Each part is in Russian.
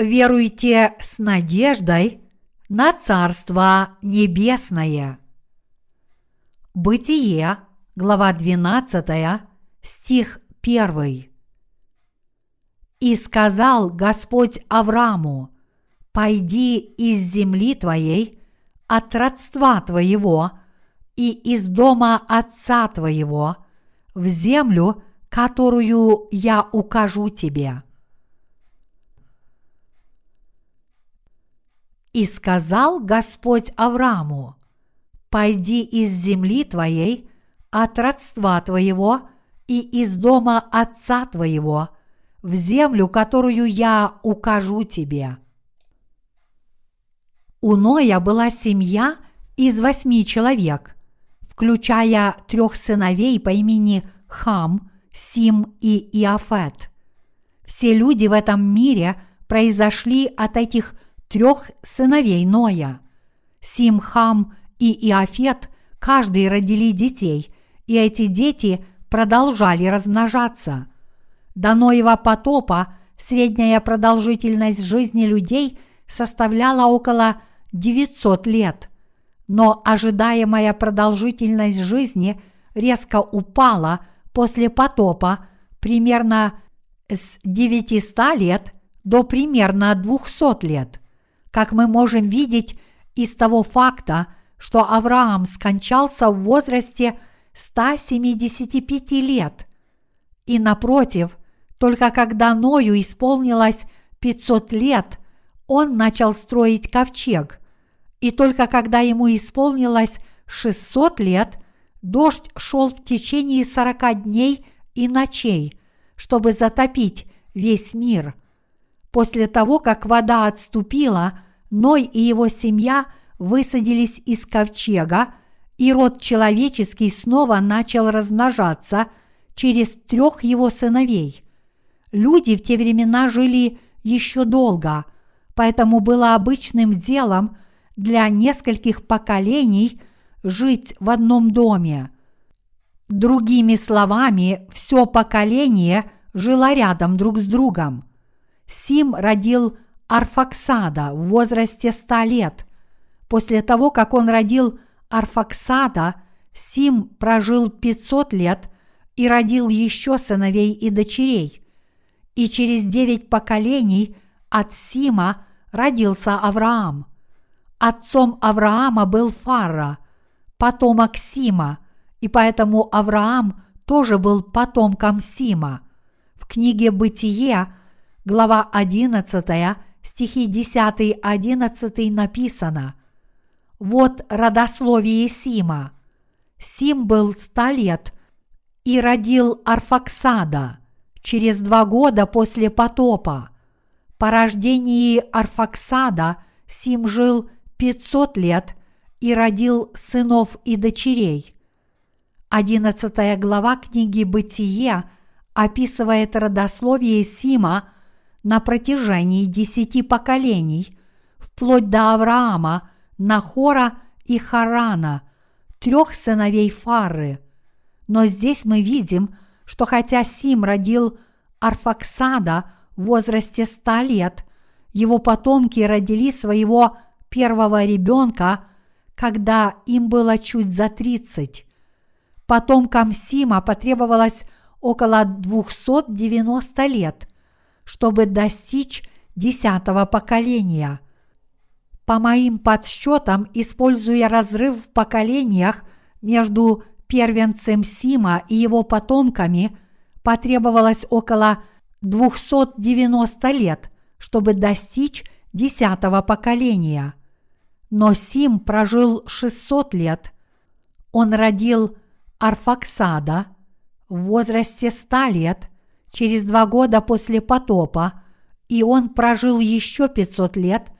веруйте с надеждой на Царство Небесное. Бытие, глава 12, стих 1. «И сказал Господь Аврааму, «Пойди из земли твоей, от родства твоего и из дома отца твоего, в землю, которую я укажу тебе». И сказал Господь Аврааму, «Пойди из земли твоей, от родства твоего и из дома отца твоего, в землю, которую я укажу тебе». У Ноя была семья из восьми человек, включая трех сыновей по имени Хам, Сим и Иофет. Все люди в этом мире произошли от этих трех сыновей Ноя. Сим, Хам и Иофет каждый родили детей, и эти дети продолжали размножаться. До Ноева потопа средняя продолжительность жизни людей составляла около 900 лет, но ожидаемая продолжительность жизни резко упала после потопа примерно с 900 лет до примерно 200 лет как мы можем видеть из того факта, что Авраам скончался в возрасте 175 лет. И напротив, только когда Ною исполнилось 500 лет, он начал строить ковчег. И только когда ему исполнилось 600 лет, дождь шел в течение 40 дней и ночей, чтобы затопить весь мир – После того, как вода отступила, Ной и его семья высадились из ковчега, и род человеческий снова начал размножаться через трех его сыновей. Люди в те времена жили еще долго, поэтому было обычным делом для нескольких поколений жить в одном доме. Другими словами, все поколение жило рядом друг с другом – Сим родил Арфаксада в возрасте ста лет. После того, как он родил Арфаксада, Сим прожил 500 лет и родил еще сыновей и дочерей. И через девять поколений от Сима родился Авраам. Отцом Авраама был Фара, потомок Сима, и поэтому Авраам тоже был потомком Сима. В книге «Бытие» глава 11, стихи 10-11 написано «Вот родословие Сима. Сим был ста лет и родил Арфаксада через два года после потопа. По рождении Арфаксада Сим жил 500 лет и родил сынов и дочерей. Одиннадцатая глава книги «Бытие» описывает родословие Сима – на протяжении десяти поколений, вплоть до Авраама, Нахора и Харана, трех сыновей Фары. Но здесь мы видим, что хотя Сим родил Арфаксада в возрасте ста лет, его потомки родили своего первого ребенка, когда им было чуть за тридцать. Потомкам Сима потребовалось около 290 лет, чтобы достичь десятого поколения. По моим подсчетам, используя разрыв в поколениях между первенцем Сима и его потомками, потребовалось около 290 лет, чтобы достичь десятого поколения. Но Сим прожил 600 лет. Он родил Арфаксада в возрасте 100 лет через два года после потопа, и он прожил еще 500 лет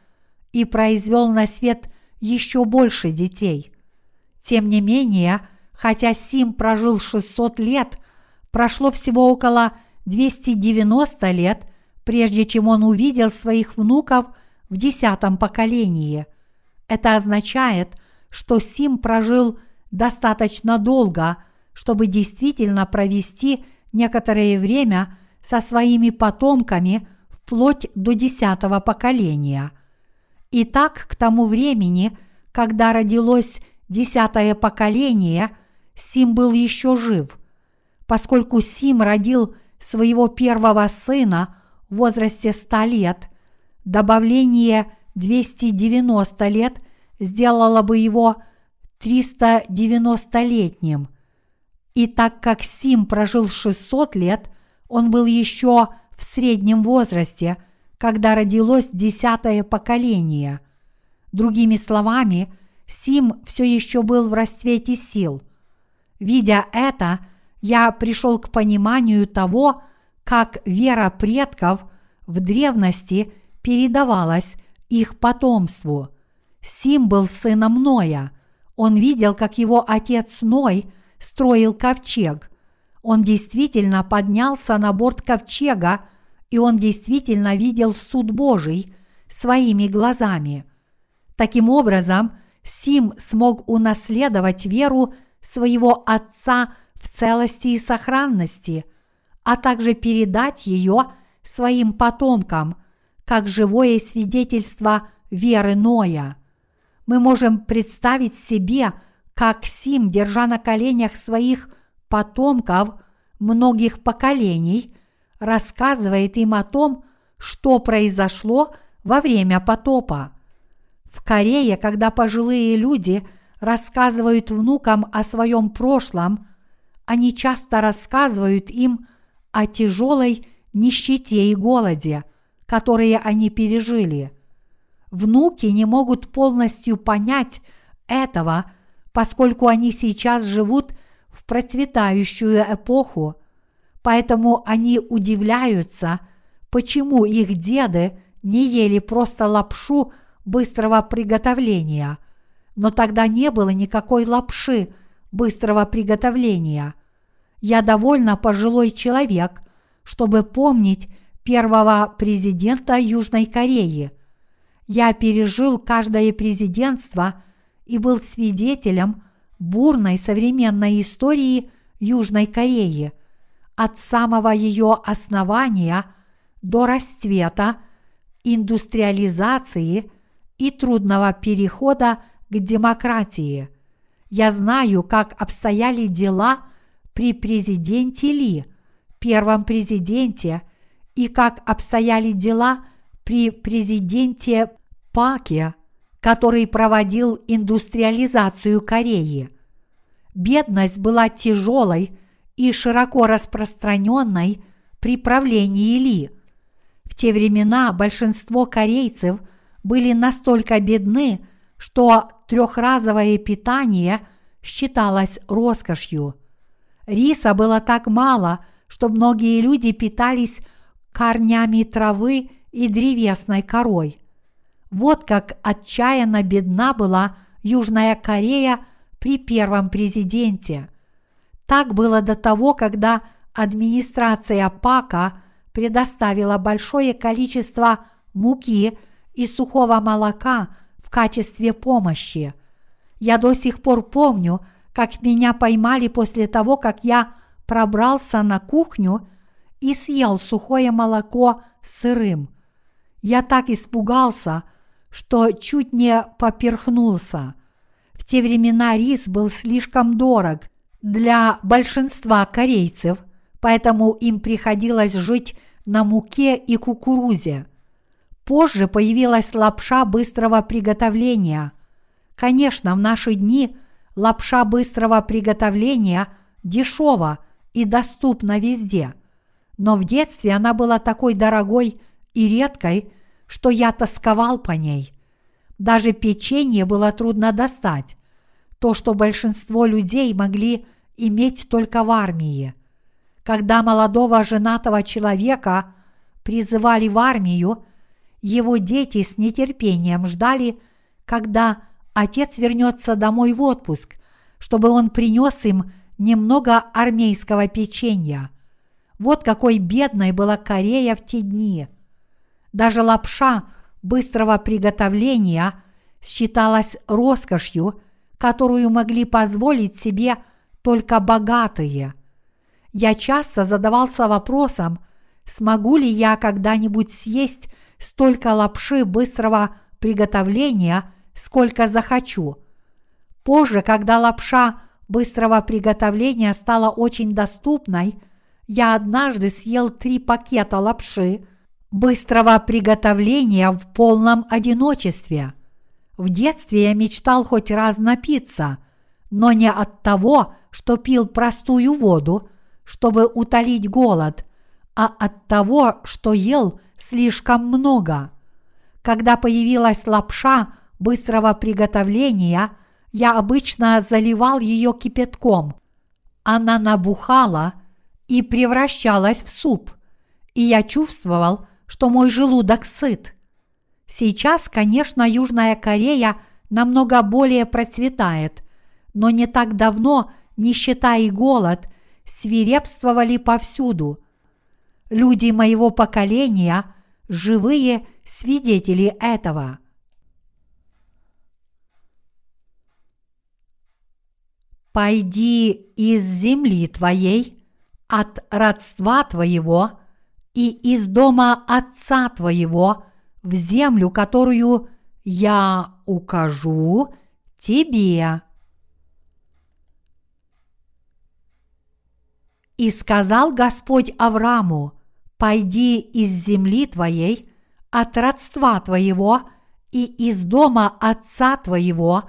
и произвел на свет еще больше детей. Тем не менее, хотя Сим прожил 600 лет, прошло всего около 290 лет, прежде чем он увидел своих внуков в десятом поколении. Это означает, что Сим прожил достаточно долго, чтобы действительно провести некоторое время со своими потомками вплоть до десятого поколения. И так к тому времени, когда родилось десятое поколение, Сим был еще жив. Поскольку Сим родил своего первого сына в возрасте 100 лет, добавление 290 лет сделало бы его 390-летним. И так как Сим прожил 600 лет, он был еще в среднем возрасте, когда родилось десятое поколение. Другими словами, Сим все еще был в расцвете сил. Видя это, я пришел к пониманию того, как вера предков в древности передавалась их потомству. Сим был сыном Ноя. Он видел, как его отец Ной строил ковчег. Он действительно поднялся на борт ковчега, и он действительно видел суд Божий своими глазами. Таким образом, Сим смог унаследовать веру своего отца в целости и сохранности, а также передать ее своим потомкам, как живое свидетельство веры Ноя. Мы можем представить себе, как Сим, держа на коленях своих потомков многих поколений, рассказывает им о том, что произошло во время потопа. В Корее, когда пожилые люди рассказывают внукам о своем прошлом, они часто рассказывают им о тяжелой нищете и голоде, которые они пережили. Внуки не могут полностью понять этого, поскольку они сейчас живут в процветающую эпоху, поэтому они удивляются, почему их деды не ели просто лапшу быстрого приготовления, но тогда не было никакой лапши быстрого приготовления. Я довольно пожилой человек, чтобы помнить первого президента Южной Кореи. Я пережил каждое президентство и был свидетелем бурной современной истории Южной Кореи от самого ее основания до расцвета, индустриализации и трудного перехода к демократии. Я знаю, как обстояли дела при президенте Ли, первом президенте, и как обстояли дела при президенте Паке, который проводил индустриализацию Кореи. Бедность была тяжелой и широко распространенной при правлении Ли. В те времена большинство корейцев были настолько бедны, что трехразовое питание считалось роскошью. Риса было так мало, что многие люди питались корнями травы и древесной корой. Вот как отчаянно бедна была Южная Корея при первом президенте. Так было до того, когда администрация Пака предоставила большое количество муки и сухого молока в качестве помощи. Я до сих пор помню, как меня поймали после того, как я пробрался на кухню и съел сухое молоко сырым. Я так испугался, что чуть не поперхнулся. В те времена рис был слишком дорог для большинства корейцев, поэтому им приходилось жить на муке и кукурузе. Позже появилась лапша быстрого приготовления. Конечно, в наши дни лапша быстрого приготовления дешева и доступна везде. Но в детстве она была такой дорогой и редкой, что я тосковал по ней. Даже печенье было трудно достать, то, что большинство людей могли иметь только в армии. Когда молодого женатого человека призывали в армию, его дети с нетерпением ждали, когда отец вернется домой в отпуск, чтобы он принес им немного армейского печенья. Вот какой бедной была Корея в те дни – даже лапша быстрого приготовления считалась роскошью, которую могли позволить себе только богатые. Я часто задавался вопросом, смогу ли я когда-нибудь съесть столько лапши быстрого приготовления, сколько захочу. Позже, когда лапша быстрого приготовления стала очень доступной, я однажды съел три пакета лапши быстрого приготовления в полном одиночестве. В детстве я мечтал хоть раз напиться, но не от того, что пил простую воду, чтобы утолить голод, а от того, что ел слишком много. Когда появилась лапша быстрого приготовления, я обычно заливал ее кипятком. Она набухала и превращалась в суп, и я чувствовал, что мой желудок сыт. Сейчас, конечно, Южная Корея намного более процветает, но не так давно нищета и голод свирепствовали повсюду. Люди моего поколения – живые свидетели этого. Пойди из земли твоей, от родства твоего и из дома отца твоего в землю, которую я укажу тебе. И сказал Господь Аврааму, пойди из земли твоей, от родства твоего и из дома отца твоего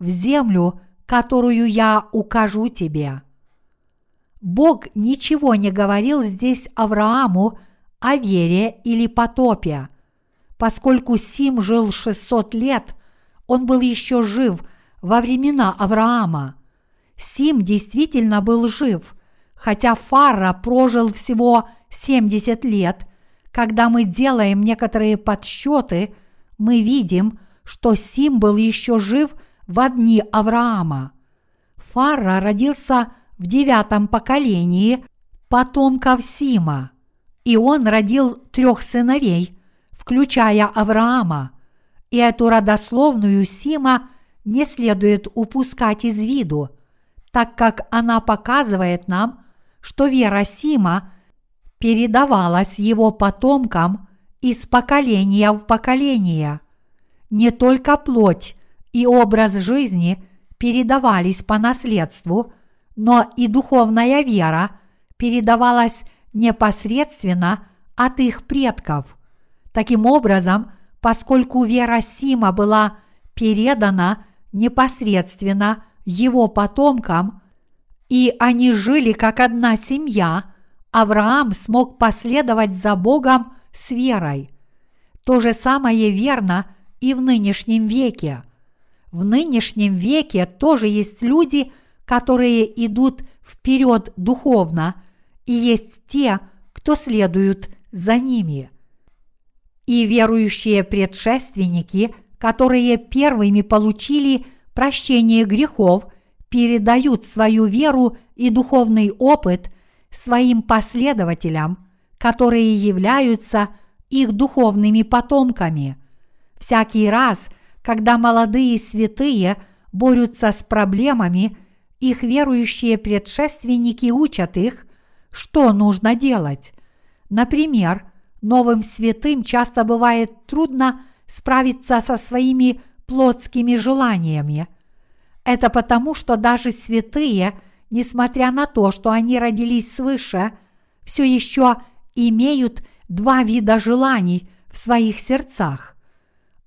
в землю, которую я укажу тебе. Бог ничего не говорил здесь Аврааму о вере или потопе. Поскольку Сим жил 600 лет, он был еще жив во времена Авраама. Сим действительно был жив, хотя Фара прожил всего 70 лет. Когда мы делаем некоторые подсчеты, мы видим, что Сим был еще жив – в дни Авраама. Фара родился в девятом поколении потомков Сима, и он родил трех сыновей, включая Авраама, и эту родословную Сима не следует упускать из виду, так как она показывает нам, что вера Сима передавалась его потомкам из поколения в поколение. Не только плоть и образ жизни передавались по наследству, но и духовная вера передавалась непосредственно от их предков. Таким образом, поскольку вера Сима была передана непосредственно его потомкам, и они жили как одна семья, Авраам смог последовать за Богом с верой. То же самое верно и в нынешнем веке – в нынешнем веке тоже есть люди, которые идут вперед духовно, и есть те, кто следует за ними. И верующие предшественники, которые первыми получили прощение грехов, передают свою веру и духовный опыт своим последователям, которые являются их духовными потомками. Всякий раз, когда молодые святые борются с проблемами, их верующие предшественники учат их, что нужно делать. Например, новым святым часто бывает трудно справиться со своими плотскими желаниями. Это потому, что даже святые, несмотря на то, что они родились свыше, все еще имеют два вида желаний в своих сердцах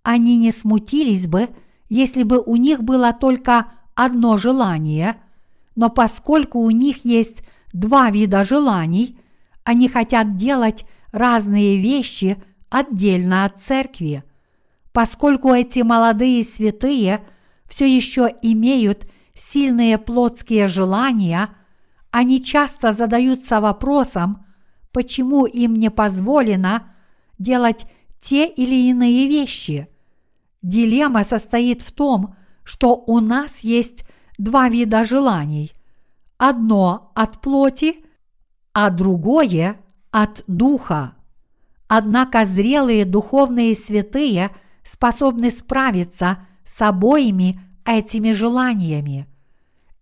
они не смутились бы, если бы у них было только одно желание, но поскольку у них есть два вида желаний, они хотят делать разные вещи отдельно от церкви. Поскольку эти молодые святые все еще имеют сильные плотские желания, они часто задаются вопросом, почему им не позволено делать те или иные вещи. Дилемма состоит в том, что у нас есть два вида желаний. Одно от плоти, а другое от духа. Однако зрелые духовные святые способны справиться с обоими этими желаниями.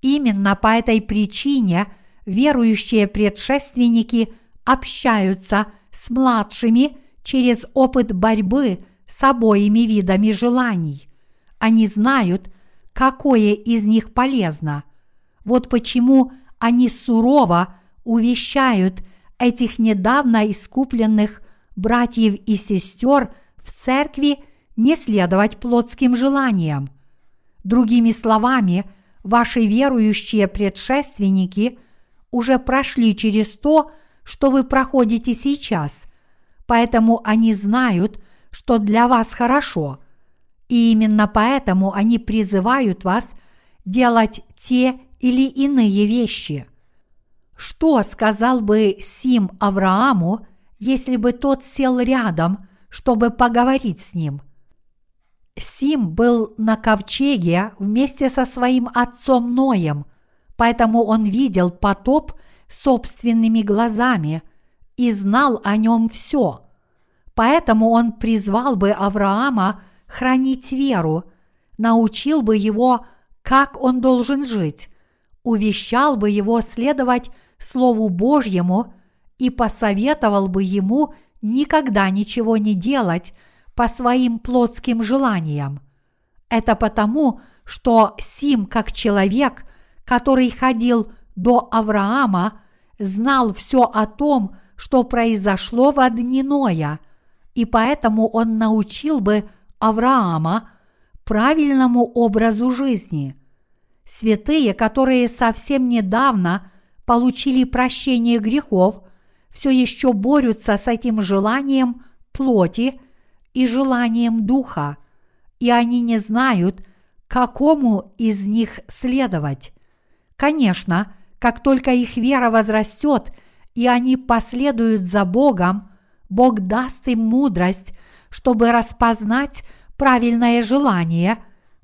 Именно по этой причине верующие предшественники общаются с младшими через опыт борьбы с обоими видами желаний. Они знают, какое из них полезно. Вот почему они сурово увещают этих недавно искупленных братьев и сестер в церкви не следовать плотским желаниям. Другими словами, ваши верующие предшественники уже прошли через то, что вы проходите сейчас, поэтому они знают, что для вас хорошо, и именно поэтому они призывают вас делать те или иные вещи. Что сказал бы Сим Аврааму, если бы тот сел рядом, чтобы поговорить с ним? Сим был на ковчеге вместе со своим отцом Ноем, поэтому он видел потоп собственными глазами и знал о нем все. Поэтому он призвал бы Авраама хранить веру, научил бы его, как он должен жить, увещал бы его следовать Слову Божьему и посоветовал бы ему никогда ничего не делать по своим плотским желаниям. Это потому, что Сим, как человек, который ходил до Авраама, знал все о том, что произошло в дни Ноя, и поэтому он научил бы Авраама правильному образу жизни. Святые, которые совсем недавно получили прощение грехов, все еще борются с этим желанием плоти и желанием духа, и они не знают, какому из них следовать. Конечно, как только их вера возрастет, и они последуют за Богом, Бог даст им мудрость, чтобы распознать правильное желание,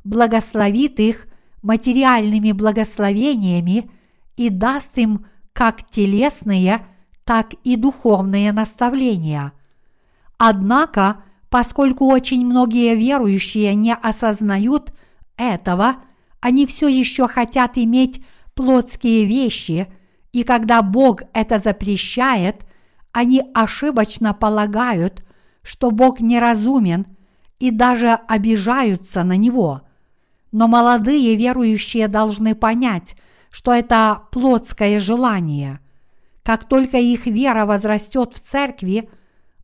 благословит их материальными благословениями и даст им как телесные, так и духовные наставления. Однако, поскольку очень многие верующие не осознают этого, они все еще хотят иметь плотские вещи, и когда Бог это запрещает, они ошибочно полагают, что Бог неразумен и даже обижаются на Него. Но молодые верующие должны понять, что это плотское желание. Как только их вера возрастет в церкви,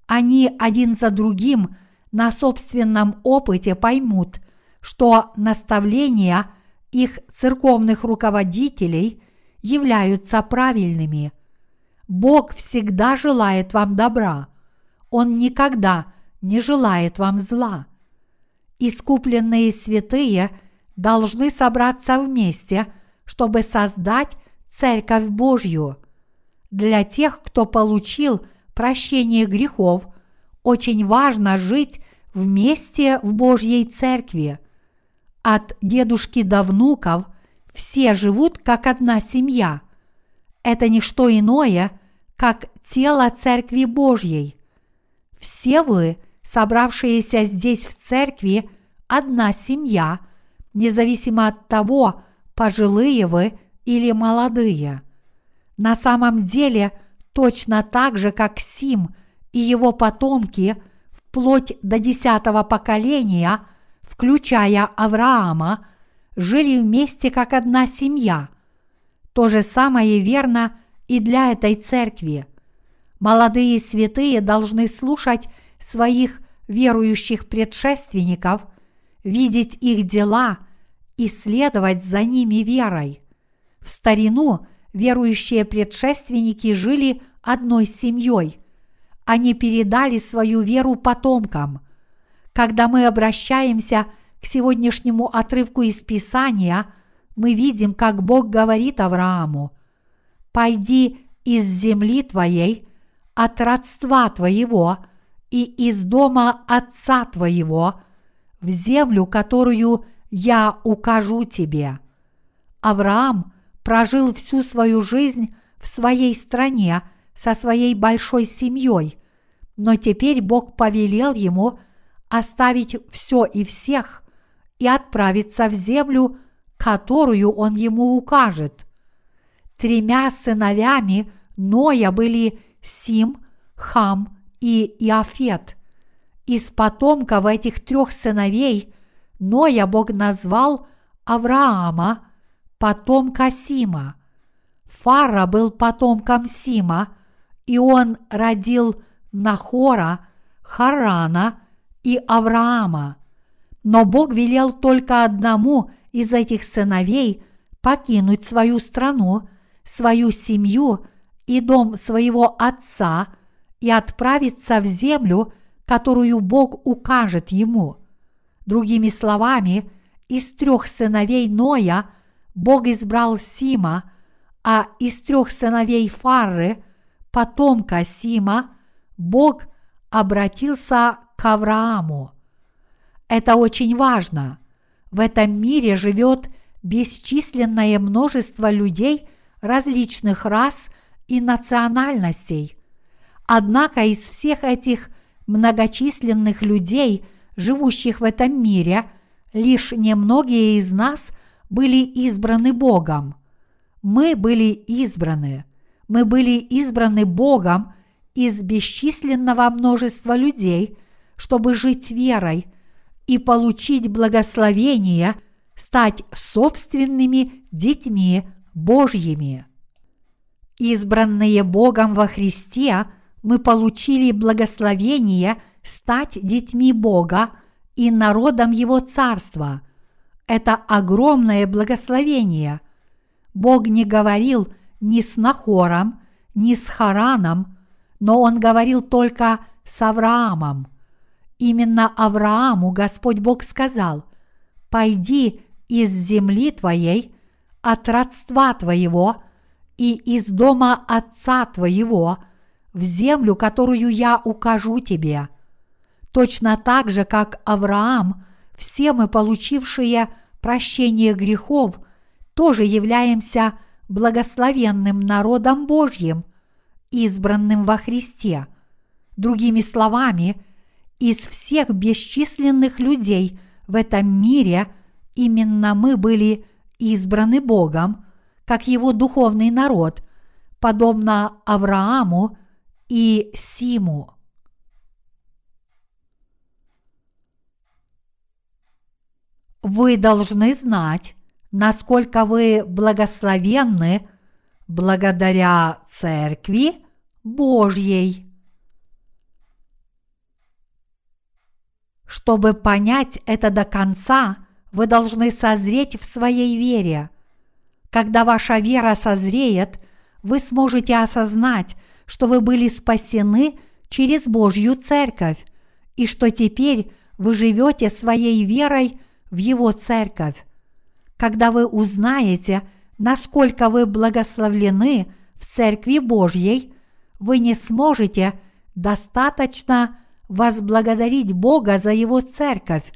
они один за другим на собственном опыте поймут, что наставления – их церковных руководителей являются правильными. Бог всегда желает вам добра. Он никогда не желает вам зла. Искупленные святые должны собраться вместе, чтобы создать Церковь Божью. Для тех, кто получил прощение грехов, очень важно жить вместе в Божьей Церкви – от дедушки до внуков все живут как одна семья. Это не что иное, как тело Церкви Божьей. Все вы, собравшиеся здесь в церкви, одна семья, независимо от того, пожилые вы или молодые. На самом деле, точно так же, как Сим и его потомки, вплоть до десятого поколения – включая Авраама, жили вместе как одна семья. То же самое верно и для этой церкви. Молодые святые должны слушать своих верующих предшественников, видеть их дела и следовать за ними верой. В старину верующие предшественники жили одной семьей. Они передали свою веру потомкам – когда мы обращаемся к сегодняшнему отрывку из Писания, мы видим, как Бог говорит Аврааму, «Пойди из земли твоей, от родства твоего и из дома отца твоего, в землю, которую я укажу тебе». Авраам прожил всю свою жизнь в своей стране со своей большой семьей, но теперь Бог повелел ему – оставить все и всех и отправиться в землю, которую он ему укажет. Тремя сыновями Ноя были Сим, Хам и Иофет. Из потомков этих трех сыновей Ноя Бог назвал Авраама, потомка Сима. Фара был потомком Сима, и он родил Нахора, Харана и Авраама. Но Бог велел только одному из этих сыновей покинуть свою страну, свою семью и дом своего отца и отправиться в землю, которую Бог укажет ему. Другими словами, из трех сыновей Ноя Бог избрал Сима, а из трех сыновей Фарры, потомка Сима, Бог обратился к Аврааму. Это очень важно. В этом мире живет бесчисленное множество людей различных рас и национальностей. Однако из всех этих многочисленных людей, живущих в этом мире, лишь немногие из нас были избраны Богом. Мы были избраны. Мы были избраны Богом из бесчисленного множества людей, чтобы жить верой и получить благословение – стать собственными детьми Божьими. Избранные Богом во Христе, мы получили благословение стать детьми Бога и народом Его Царства. Это огромное благословение. Бог не говорил ни с Нахором, ни с Хараном, но Он говорил только с Авраамом. Именно Аврааму Господь Бог сказал, «Пойди из земли твоей, от родства твоего и из дома отца твоего, в землю, которую я укажу тебе. Точно так же, как Авраам, все мы, получившие прощение грехов, тоже являемся благословенным народом Божьим, избранным во Христе. Другими словами, из всех бесчисленных людей в этом мире – именно мы были избраны Богом, как его духовный народ, подобно Аврааму и Симу. Вы должны знать, насколько вы благословенны благодаря Церкви Божьей. Чтобы понять это до конца – вы должны созреть в своей вере. Когда ваша вера созреет, вы сможете осознать, что вы были спасены через Божью Церковь и что теперь вы живете своей верой в Его Церковь. Когда вы узнаете, насколько вы благословлены в Церкви Божьей, вы не сможете достаточно возблагодарить Бога за Его Церковь,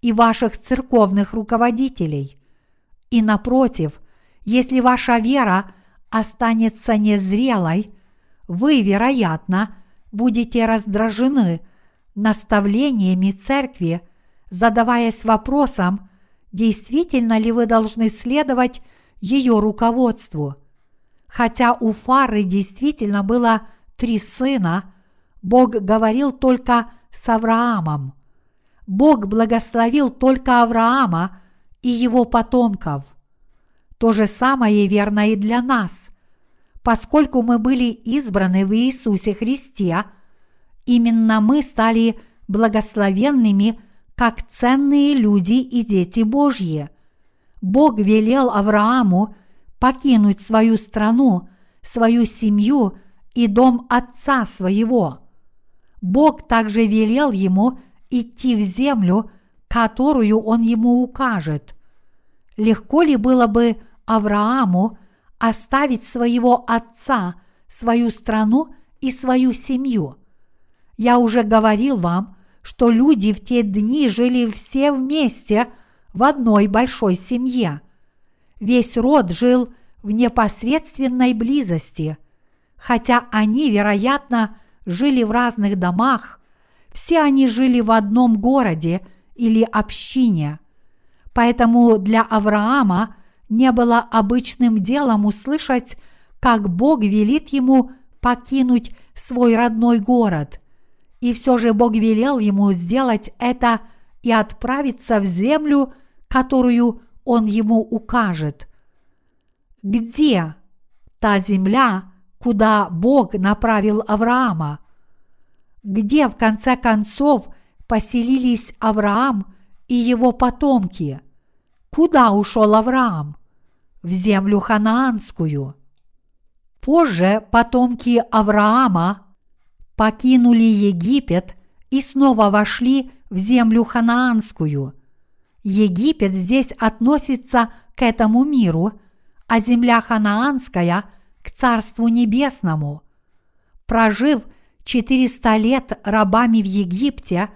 и ваших церковных руководителей. И напротив, если ваша вера останется незрелой, вы, вероятно, будете раздражены наставлениями церкви, задаваясь вопросом, действительно ли вы должны следовать ее руководству. Хотя у Фары действительно было три сына, Бог говорил только с Авраамом. Бог благословил только Авраама и его потомков. То же самое верно и для нас. Поскольку мы были избраны в Иисусе Христе, именно мы стали благословенными, как ценные люди и дети Божьи. Бог велел Аврааму покинуть свою страну, свою семью и дом отца своего. Бог также велел ему идти в землю, которую он ему укажет. Легко ли было бы Аврааму оставить своего отца, свою страну и свою семью? Я уже говорил вам, что люди в те дни жили все вместе в одной большой семье. Весь род жил в непосредственной близости, хотя они, вероятно, жили в разных домах, все они жили в одном городе или общине. Поэтому для Авраама не было обычным делом услышать, как Бог велит ему покинуть свой родной город. И все же Бог велел ему сделать это и отправиться в землю, которую он ему укажет. Где та земля, куда Бог направил Авраама? Где в конце концов поселились Авраам и его потомки? Куда ушел Авраам? В землю ханаанскую. Позже потомки Авраама покинули Египет и снова вошли в землю ханаанскую. Египет здесь относится к этому миру, а земля ханаанская – к Царству Небесному. Прожив 400 лет рабами в Египте,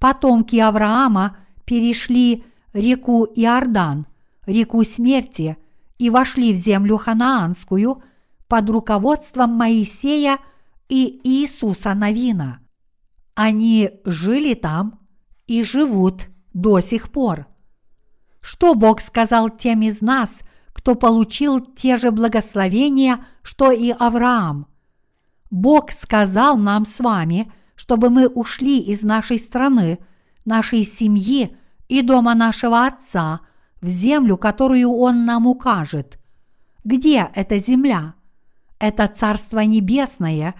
потомки Авраама перешли реку Иордан, реку смерти, и вошли в землю ханаанскую под руководством Моисея и Иисуса Новина. Они жили там и живут до сих пор. Что Бог сказал тем из нас, кто получил те же благословения, что и Авраам? Бог сказал нам с вами, чтобы мы ушли из нашей страны, нашей семьи и дома нашего Отца в землю, которую Он нам укажет. Где эта земля? Это Царство Небесное,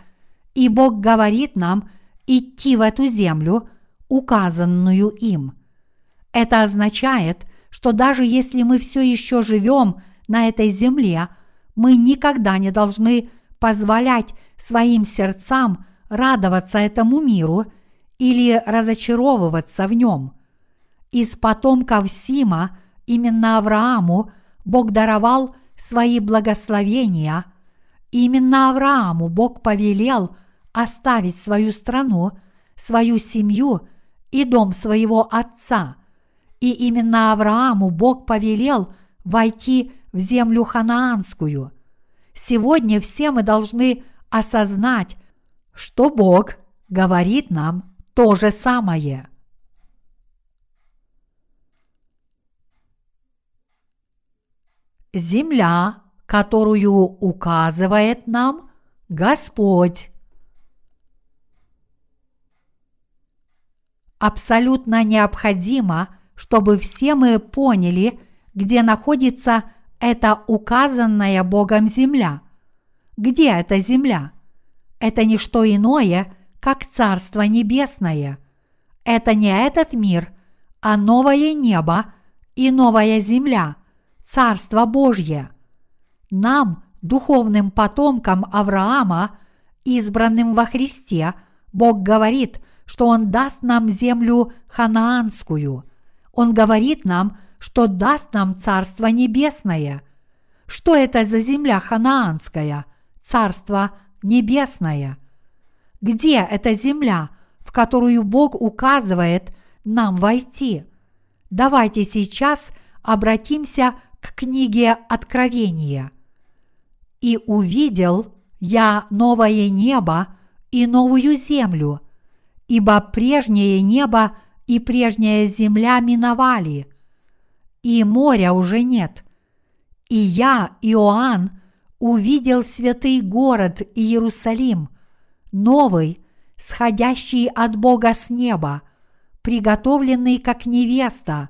и Бог говорит нам идти в эту землю, указанную им. Это означает, что даже если мы все еще живем на этой земле, мы никогда не должны позволять своим сердцам радоваться этому миру или разочаровываться в нем. Из потомков Сима именно Аврааму Бог даровал свои благословения. Именно Аврааму Бог повелел оставить свою страну, свою семью и дом своего отца. И именно Аврааму Бог повелел войти в землю ханаанскую. Сегодня все мы должны осознать, что Бог говорит нам то же самое. Земля, которую указывает нам Господь. Абсолютно необходимо, чтобы все мы поняли, где находится это указанная Богом земля. Где эта земля? Это не что иное, как Царство Небесное. Это не этот мир, а новое небо и новая земля, Царство Божье. Нам, духовным потомкам Авраама, избранным во Христе, Бог говорит, что Он даст нам землю ханаанскую. Он говорит нам, что даст нам Царство Небесное. Что это за земля ханаанская, Царство Небесное? Где эта земля, в которую Бог указывает нам войти? Давайте сейчас обратимся к книге Откровения. «И увидел я новое небо и новую землю, ибо прежнее небо и прежняя земля миновали, и моря уже нет. И я, Иоанн, увидел святый город Иерусалим, новый, сходящий от Бога с неба, приготовленный как невеста,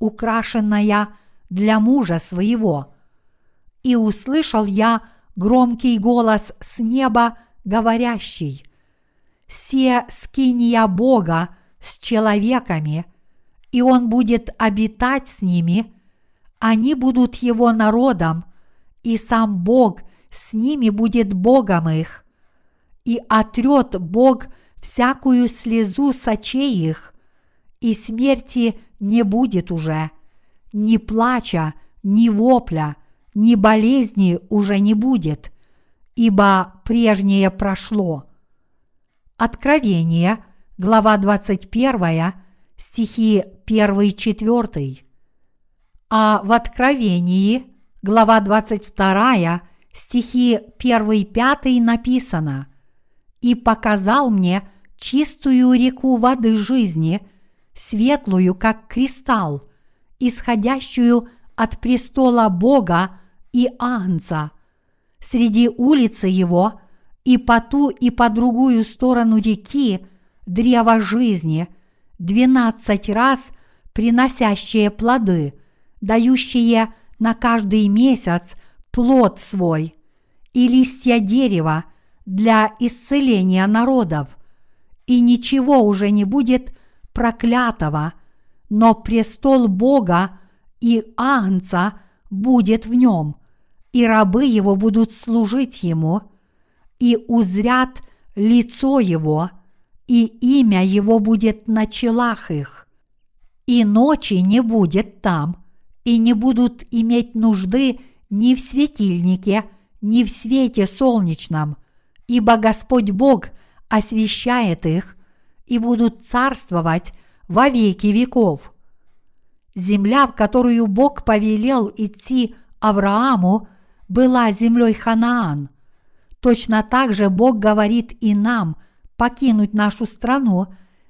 украшенная для мужа своего. И услышал я громкий голос с неба, говорящий, «Се скиния Бога с человеками – и он будет обитать с ними, они будут его народом, и сам Бог с ними будет Богом их, и отрет Бог всякую слезу с очей их, и смерти не будет уже, ни плача, ни вопля, ни болезни уже не будет, ибо прежнее прошло. Откровение, глава 21, стихи 1-4. А в Откровении, глава 22, стихи 1-5 написано «И показал мне чистую реку воды жизни, светлую, как кристалл, исходящую от престола Бога и Агнца. Среди улицы его и по ту и по другую сторону реки древо жизни, двенадцать раз приносящее плоды, дающие на каждый месяц плод свой, и листья дерева для исцеления народов, и ничего уже не будет проклятого, но престол Бога и Агнца будет в нем, и рабы его будут служить ему, и узрят лицо его, и имя его будет на челах их. И ночи не будет там, и не будут иметь нужды ни в светильнике, ни в свете солнечном, ибо Господь Бог освещает их, и будут царствовать во веки веков. Земля, в которую Бог повелел идти Аврааму, была землей Ханаан. Точно так же Бог говорит и нам покинуть нашу страну,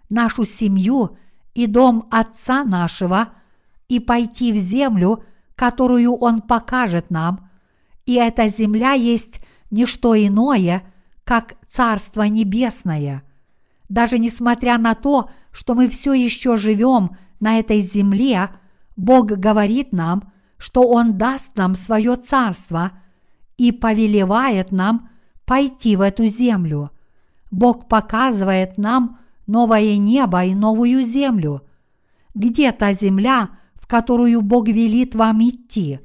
нашу семью и дом Отца нашего и пойти в землю, которую Он покажет нам. И эта земля есть не что иное, как Царство Небесное. Даже несмотря на то, что мы все еще живем на этой земле, Бог говорит нам, что Он даст нам свое царство и повелевает нам пойти в эту землю. Бог показывает нам новое небо и новую землю. Где та земля, в которую Бог велит вам идти?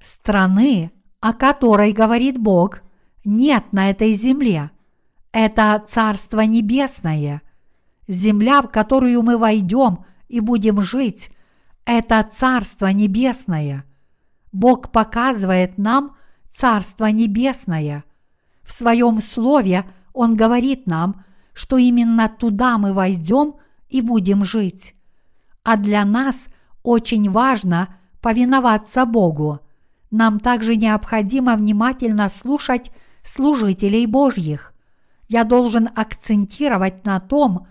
Страны, о которой говорит Бог, нет на этой земле. Это Царство Небесное. Земля, в которую мы войдем и будем жить, это Царство Небесное. Бог показывает нам Царство Небесное. В своем Слове Он говорит нам, что именно туда мы войдем и будем жить. А для нас очень важно повиноваться Богу. Нам также необходимо внимательно слушать служителей Божьих. Я должен акцентировать на том,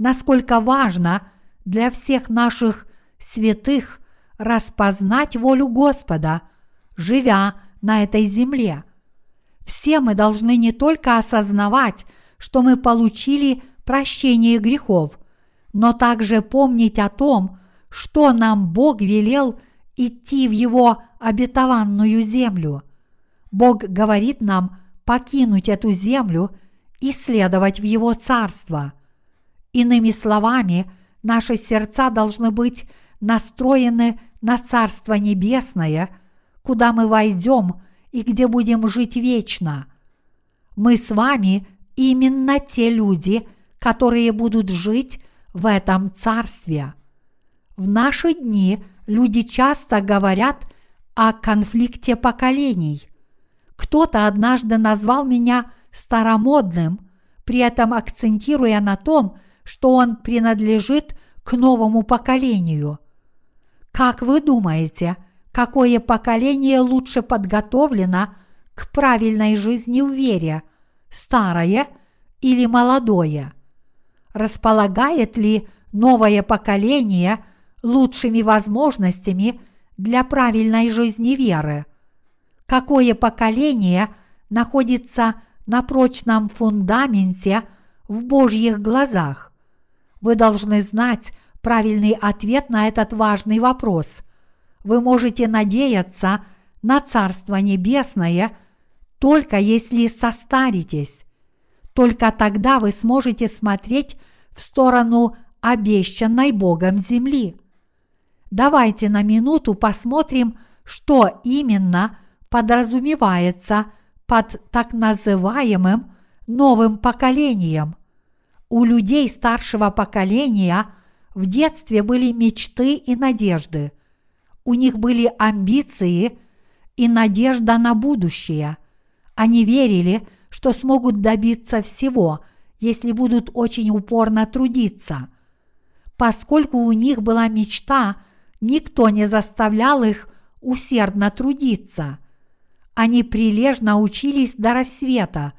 насколько важно для всех наших святых распознать волю Господа, живя на этой земле. Все мы должны не только осознавать, что мы получили прощение грехов, но также помнить о том, что нам Бог велел идти в Его обетованную землю. Бог говорит нам покинуть эту землю и следовать в Его Царство. Иными словами, наши сердца должны быть настроены на Царство Небесное, куда мы войдем и где будем жить вечно. Мы с вами именно те люди, которые будут жить в этом Царстве. В наши дни люди часто говорят о конфликте поколений. Кто-то однажды назвал меня старомодным, при этом акцентируя на том, что он принадлежит к новому поколению – как вы думаете, какое поколение лучше подготовлено к правильной жизни в вере, старое или молодое? Располагает ли новое поколение лучшими возможностями для правильной жизни веры? Какое поколение находится на прочном фундаменте в Божьих глазах? Вы должны знать, правильный ответ на этот важный вопрос. Вы можете надеяться на Царство Небесное только если состаритесь. Только тогда вы сможете смотреть в сторону обещанной Богом земли. Давайте на минуту посмотрим, что именно подразумевается под так называемым новым поколением. У людей старшего поколения – в детстве были мечты и надежды. У них были амбиции и надежда на будущее. Они верили, что смогут добиться всего, если будут очень упорно трудиться. Поскольку у них была мечта, никто не заставлял их усердно трудиться. Они прилежно учились до рассвета,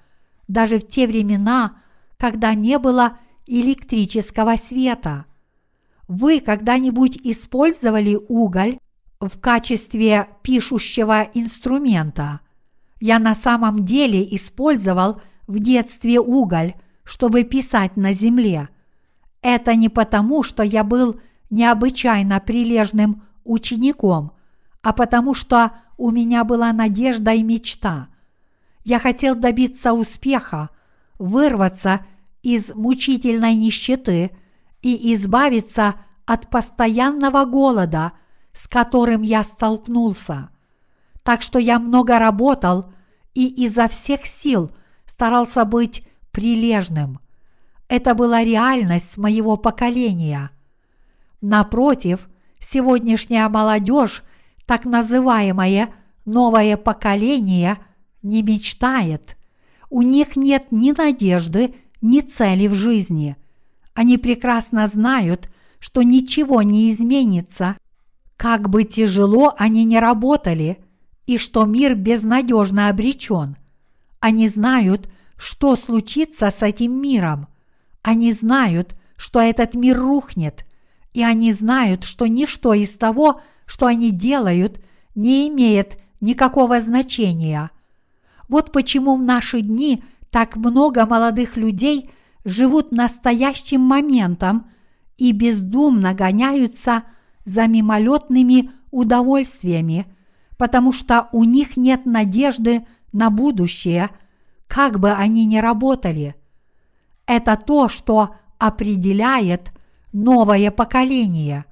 даже в те времена, когда не было электрического света – вы когда-нибудь использовали уголь в качестве пишущего инструмента? Я на самом деле использовал в детстве уголь, чтобы писать на земле. Это не потому, что я был необычайно прилежным учеником, а потому что у меня была надежда и мечта. Я хотел добиться успеха, вырваться из мучительной нищеты и избавиться от постоянного голода, с которым я столкнулся. Так что я много работал и изо всех сил старался быть прилежным. Это была реальность моего поколения. Напротив, сегодняшняя молодежь, так называемое новое поколение, не мечтает. У них нет ни надежды, ни цели в жизни. Они прекрасно знают, что ничего не изменится, как бы тяжело они ни работали, и что мир безнадежно обречен. Они знают, что случится с этим миром. Они знают, что этот мир рухнет, и они знают, что ничто из того, что они делают, не имеет никакого значения. Вот почему в наши дни так много молодых людей живут настоящим моментом и бездумно гоняются за мимолетными удовольствиями, потому что у них нет надежды на будущее, как бы они ни работали. Это то, что определяет новое поколение.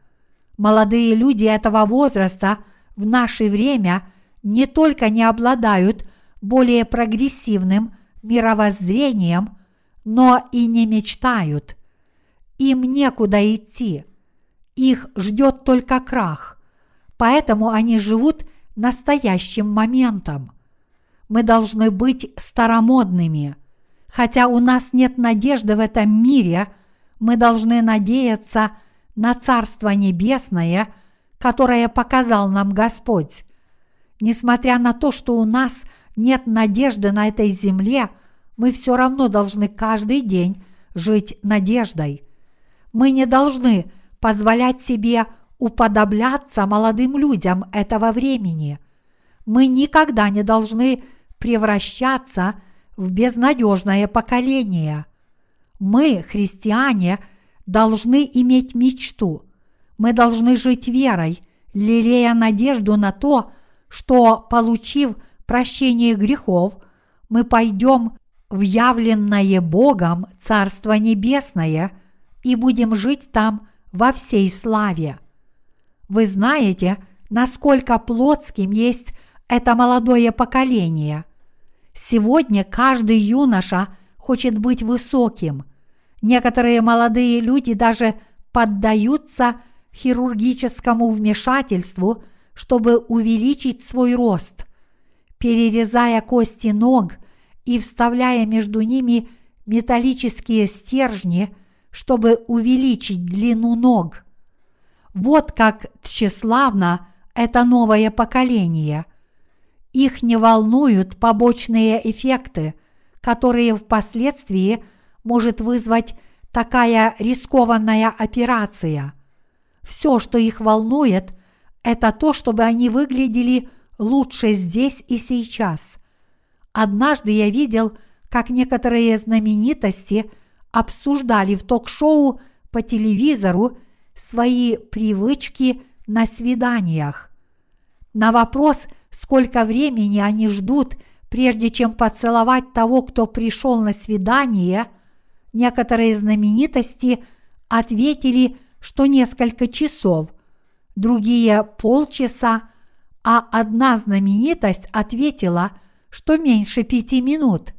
Молодые люди этого возраста в наше время не только не обладают более прогрессивным мировоззрением, но и не мечтают. Им некуда идти. Их ждет только крах. Поэтому они живут настоящим моментом. Мы должны быть старомодными. Хотя у нас нет надежды в этом мире, мы должны надеяться на Царство Небесное, которое показал нам Господь. Несмотря на то, что у нас нет надежды на этой земле, мы все равно должны каждый день жить надеждой. Мы не должны позволять себе уподобляться молодым людям этого времени. Мы никогда не должны превращаться в безнадежное поколение. Мы, христиане, должны иметь мечту. Мы должны жить верой, лелея надежду на то, что, получив прощение грехов, мы пойдем в явленное Богом Царство Небесное и будем жить там во всей славе. Вы знаете, насколько плотским есть это молодое поколение. Сегодня каждый юноша хочет быть высоким. Некоторые молодые люди даже поддаются хирургическому вмешательству, чтобы увеличить свой рост, перерезая кости ног и вставляя между ними металлические стержни, чтобы увеличить длину ног. Вот как тщеславно это новое поколение. Их не волнуют побочные эффекты, которые впоследствии может вызвать такая рискованная операция. Все, что их волнует, это то, чтобы они выглядели лучше здесь и сейчас. Однажды я видел, как некоторые знаменитости обсуждали в ток-шоу по телевизору свои привычки на свиданиях. На вопрос, сколько времени они ждут, прежде чем поцеловать того, кто пришел на свидание, некоторые знаменитости ответили, что несколько часов, другие полчаса, а одна знаменитость ответила, что меньше пяти минут.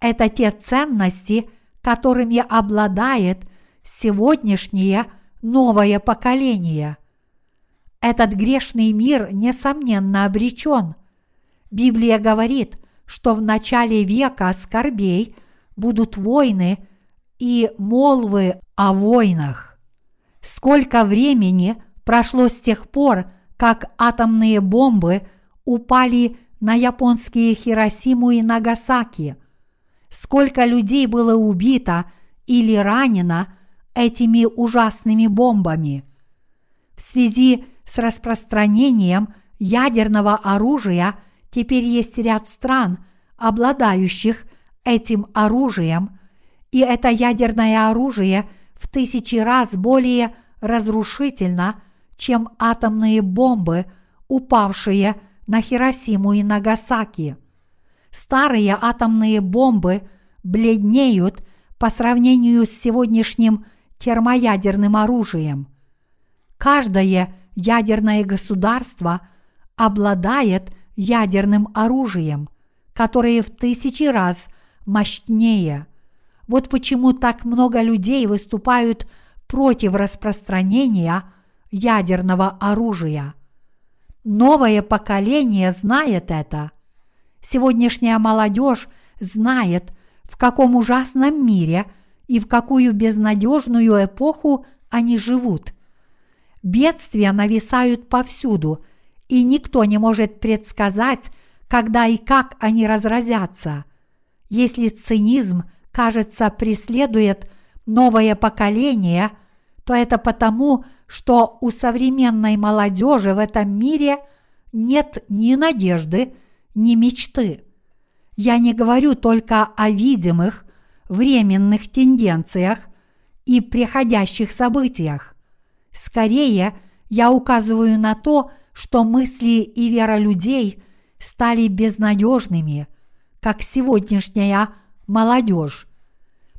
Это те ценности, которыми обладает сегодняшнее новое поколение. Этот грешный мир, несомненно, обречен. Библия говорит, что в начале века скорбей будут войны и молвы о войнах. Сколько времени прошло с тех пор, как атомные бомбы упали на японские Хиросиму и Нагасаки? Сколько людей было убито или ранено этими ужасными бомбами? В связи с распространением ядерного оружия теперь есть ряд стран, обладающих этим оружием, И это ядерное оружие в тысячи раз более разрушительно, чем атомные бомбы, упавшие на Хиросиму и Нагасаки. Старые атомные бомбы бледнеют по сравнению с сегодняшним термоядерным оружием. Каждое ядерное государство обладает ядерным оружием, которое в тысячи раз мощнее. Вот почему так много людей выступают против распространения ядерного оружия. Новое поколение знает это. Сегодняшняя молодежь знает, в каком ужасном мире и в какую безнадежную эпоху они живут. Бедствия нависают повсюду, и никто не может предсказать, когда и как они разразятся. Если цинизм – кажется, преследует новое поколение, то это потому, что у современной молодежи в этом мире нет ни надежды, ни мечты. Я не говорю только о видимых, временных тенденциях и приходящих событиях. Скорее, я указываю на то, что мысли и вера людей стали безнадежными, как сегодняшняя молодежь.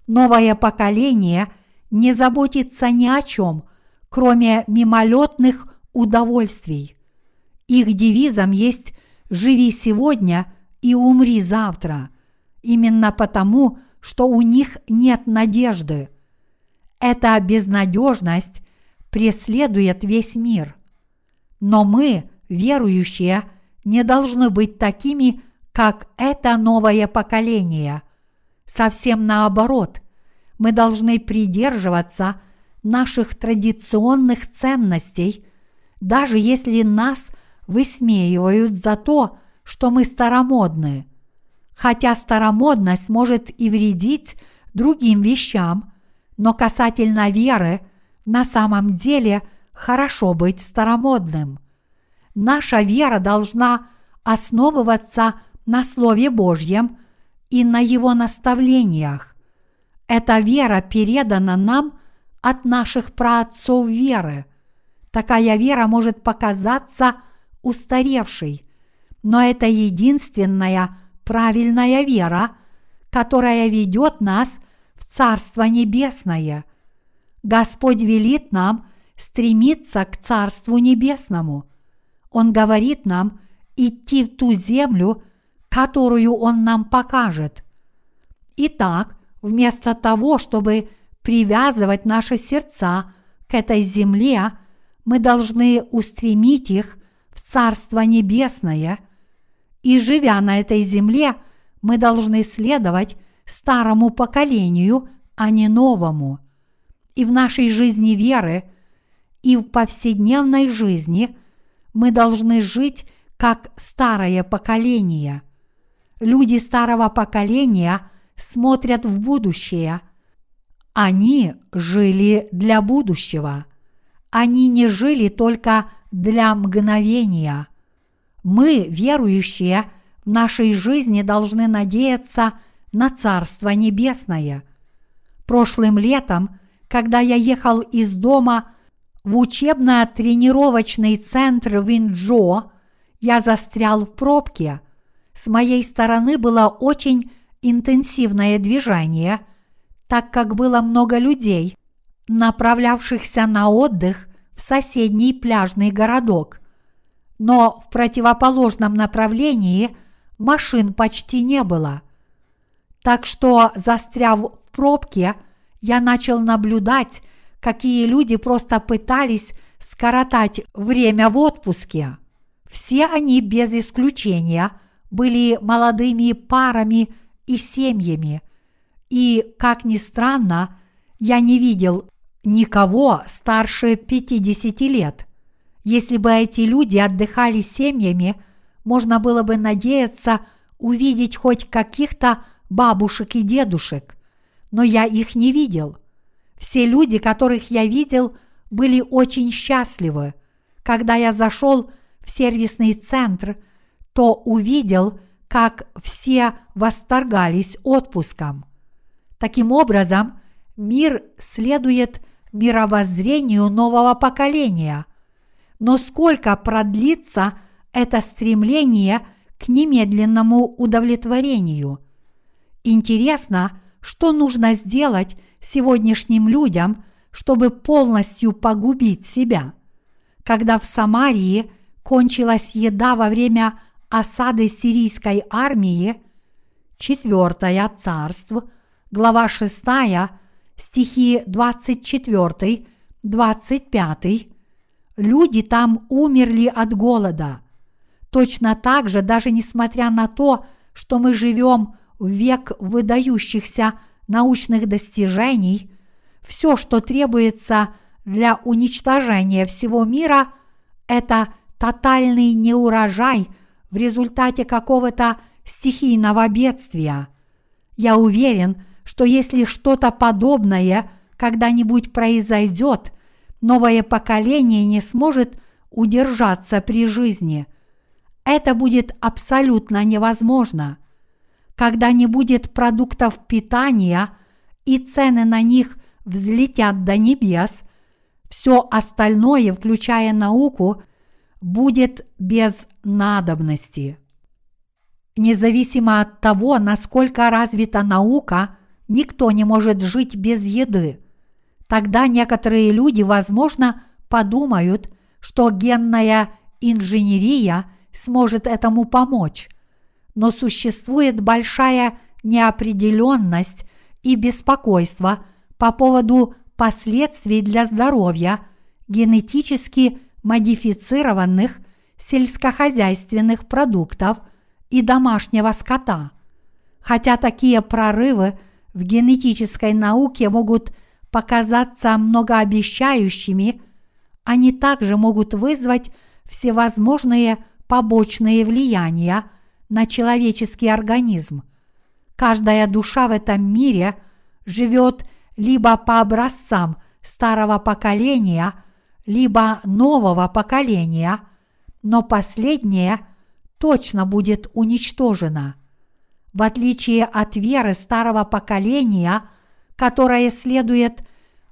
Новое поколение не заботится ни о чем, кроме мимолетных удовольствий. Их девизом есть «Живи сегодня и умри завтра», именно потому, что у них нет надежды. Эта безнадежность преследует весь мир. Но мы, верующие, не должны быть такими, как это новое поколение – Совсем наоборот, мы должны придерживаться наших традиционных ценностей, даже если нас высмеивают за то, что мы старомодны. Хотя старомодность может и вредить другим вещам, но касательно веры на самом деле хорошо быть старомодным. Наша вера должна основываться на Слове Божьем – и на Его наставлениях. Эта вера передана нам от наших праотцов веры. Такая вера может показаться устаревшей, но это единственная правильная вера, которая ведет нас в Царство Небесное. Господь велит нам стремиться к Царству Небесному. Он говорит нам идти в ту землю, которую Он нам покажет. Итак, вместо того, чтобы привязывать наши сердца к этой земле, мы должны устремить их в Царство Небесное, и, живя на этой земле, мы должны следовать старому поколению, а не новому. И в нашей жизни веры, и в повседневной жизни мы должны жить как старое поколение – Люди старого поколения смотрят в будущее. Они жили для будущего. Они не жили только для мгновения. Мы, верующие, в нашей жизни должны надеяться на Царство Небесное. Прошлым летом, когда я ехал из дома в учебно-тренировочный центр Винджо, я застрял в пробке – с моей стороны было очень интенсивное движение, так как было много людей, направлявшихся на отдых в соседний пляжный городок. Но в противоположном направлении машин почти не было. Так что, застряв в пробке, я начал наблюдать, какие люди просто пытались скоротать время в отпуске. Все они без исключения – были молодыми парами и семьями, и, как ни странно, я не видел никого старше 50 лет. Если бы эти люди отдыхали семьями, можно было бы надеяться увидеть хоть каких-то бабушек и дедушек, но я их не видел. Все люди, которых я видел, были очень счастливы. Когда я зашел в сервисный центр – то увидел, как все восторгались отпуском. Таким образом, мир следует мировоззрению нового поколения. Но сколько продлится это стремление к немедленному удовлетворению? Интересно, что нужно сделать сегодняшним людям, чтобы полностью погубить себя. Когда в Самарии кончилась еда во время осады сирийской армии, 4 царство, глава 6, стихи 24-25, люди там умерли от голода. Точно так же, даже несмотря на то, что мы живем в век выдающихся научных достижений, все, что требуется для уничтожения всего мира, это тотальный неурожай в результате какого-то стихийного бедствия. Я уверен, что если что-то подобное когда-нибудь произойдет, новое поколение не сможет удержаться при жизни. Это будет абсолютно невозможно. Когда не будет продуктов питания и цены на них взлетят до небес, все остальное, включая науку, будет без надобности. Независимо от того, насколько развита наука, никто не может жить без еды. Тогда некоторые люди, возможно, подумают, что генная инженерия сможет этому помочь. Но существует большая неопределенность и беспокойство по поводу последствий для здоровья генетически модифицированных сельскохозяйственных продуктов и домашнего скота. Хотя такие прорывы в генетической науке могут показаться многообещающими, они также могут вызвать всевозможные побочные влияния на человеческий организм. Каждая душа в этом мире живет либо по образцам старого поколения, либо нового поколения, но последнее точно будет уничтожено. В отличие от веры старого поколения, которая следует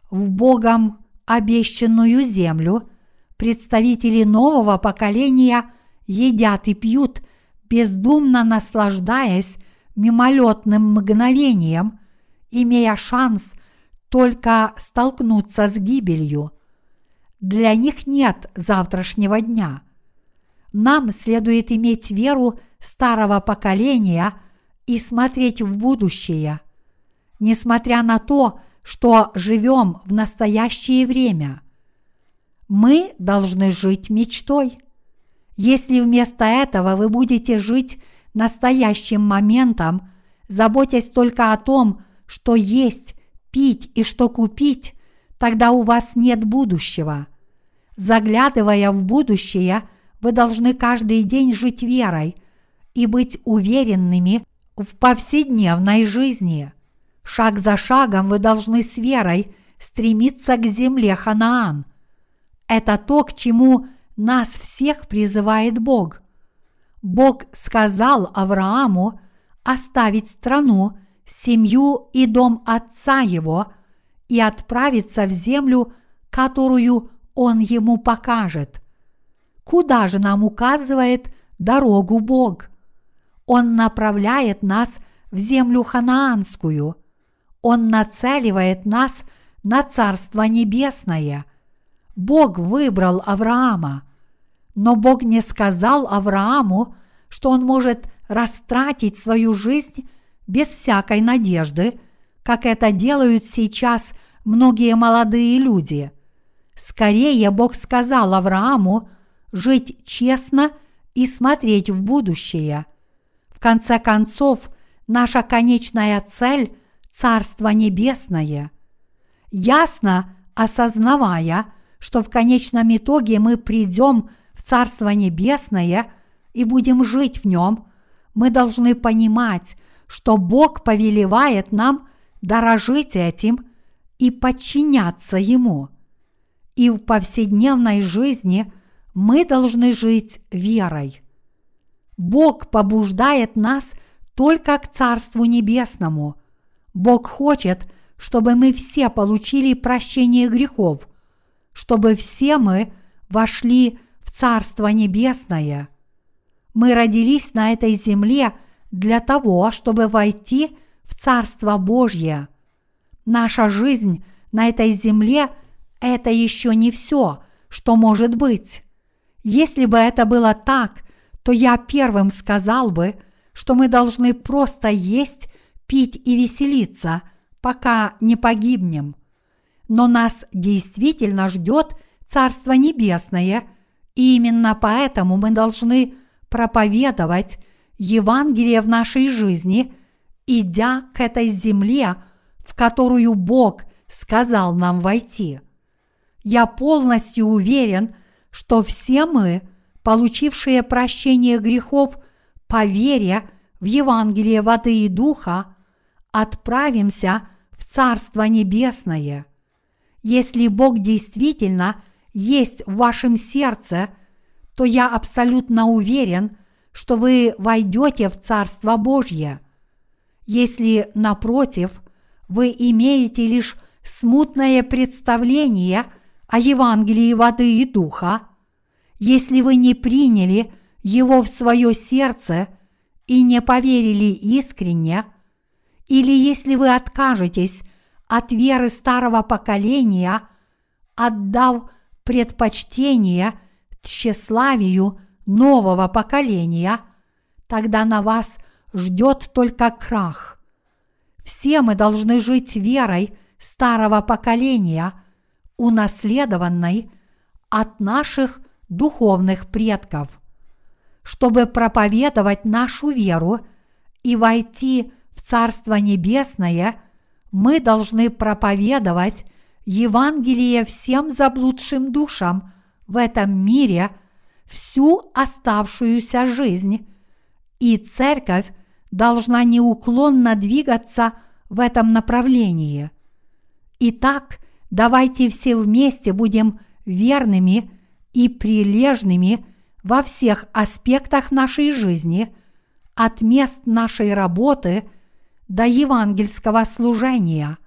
в Богом обещанную землю, представители нового поколения едят и пьют, бездумно наслаждаясь мимолетным мгновением, имея шанс только столкнуться с гибелью. Для них нет завтрашнего дня. Нам следует иметь веру старого поколения и смотреть в будущее. Несмотря на то, что живем в настоящее время, мы должны жить мечтой. Если вместо этого вы будете жить настоящим моментом, заботясь только о том, что есть пить и что купить, тогда у вас нет будущего. Заглядывая в будущее, вы должны каждый день жить верой и быть уверенными в повседневной жизни. Шаг за шагом вы должны с верой стремиться к земле Ханаан. Это то, к чему нас всех призывает Бог. Бог сказал Аврааму оставить страну, семью и дом отца его и отправиться в землю, которую он ему покажет. Куда же нам указывает дорогу Бог? Он направляет нас в землю ханаанскую. Он нацеливает нас на Царство Небесное. Бог выбрал Авраама. Но Бог не сказал Аврааму, что он может растратить свою жизнь без всякой надежды, как это делают сейчас многие молодые люди. Скорее Бог сказал Аврааму жить честно и смотреть в будущее. В конце концов, наша конечная цель – Царство Небесное. Ясно осознавая, что в конечном итоге мы придем в Царство Небесное и будем жить в нем, мы должны понимать, что Бог повелевает нам дорожить этим и подчиняться Ему. И в повседневной жизни мы должны жить верой. Бог побуждает нас только к Царству Небесному. Бог хочет, чтобы мы все получили прощение грехов, чтобы все мы вошли в Царство Небесное. Мы родились на этой земле для того, чтобы войти в Царство Божье. Наша жизнь на этой земле – это еще не все, что может быть. Если бы это было так, то я первым сказал бы, что мы должны просто есть, пить и веселиться, пока не погибнем. Но нас действительно ждет Царство Небесное, и именно поэтому мы должны проповедовать Евангелие в нашей жизни, идя к этой земле, в которую Бог сказал нам войти. Я полностью уверен, что все мы, получившие прощение грехов по вере в Евангелие воды и духа, отправимся в Царство Небесное. Если Бог действительно есть в вашем сердце, то я абсолютно уверен, что вы войдете в Царство Божье. Если, напротив, вы имеете лишь смутное представление о Евангелии воды и духа, если вы не приняли его в свое сердце и не поверили искренне, или если вы откажетесь от веры старого поколения, отдав предпочтение тщеславию нового поколения, тогда на вас ждет только крах. Все мы должны жить верой старого поколения, унаследованной от наших духовных предков. Чтобы проповедовать нашу веру и войти в Царство Небесное, мы должны проповедовать Евангелие всем заблудшим душам в этом мире всю оставшуюся жизнь, и церковь должна неуклонно двигаться в этом направлении. Итак, давайте все вместе будем верными и прилежными во всех аспектах нашей жизни, от мест нашей работы до евангельского служения.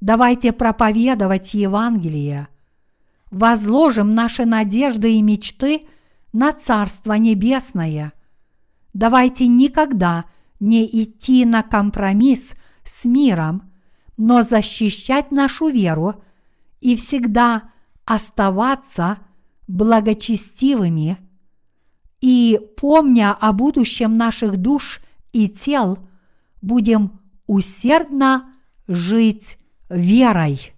Давайте проповедовать Евангелие. Возложим наши надежды и мечты на Царство Небесное. Давайте никогда не идти на компромисс с миром, но защищать нашу веру и всегда оставаться благочестивыми и, помня о будущем наших душ и тел, будем усердно жить верой.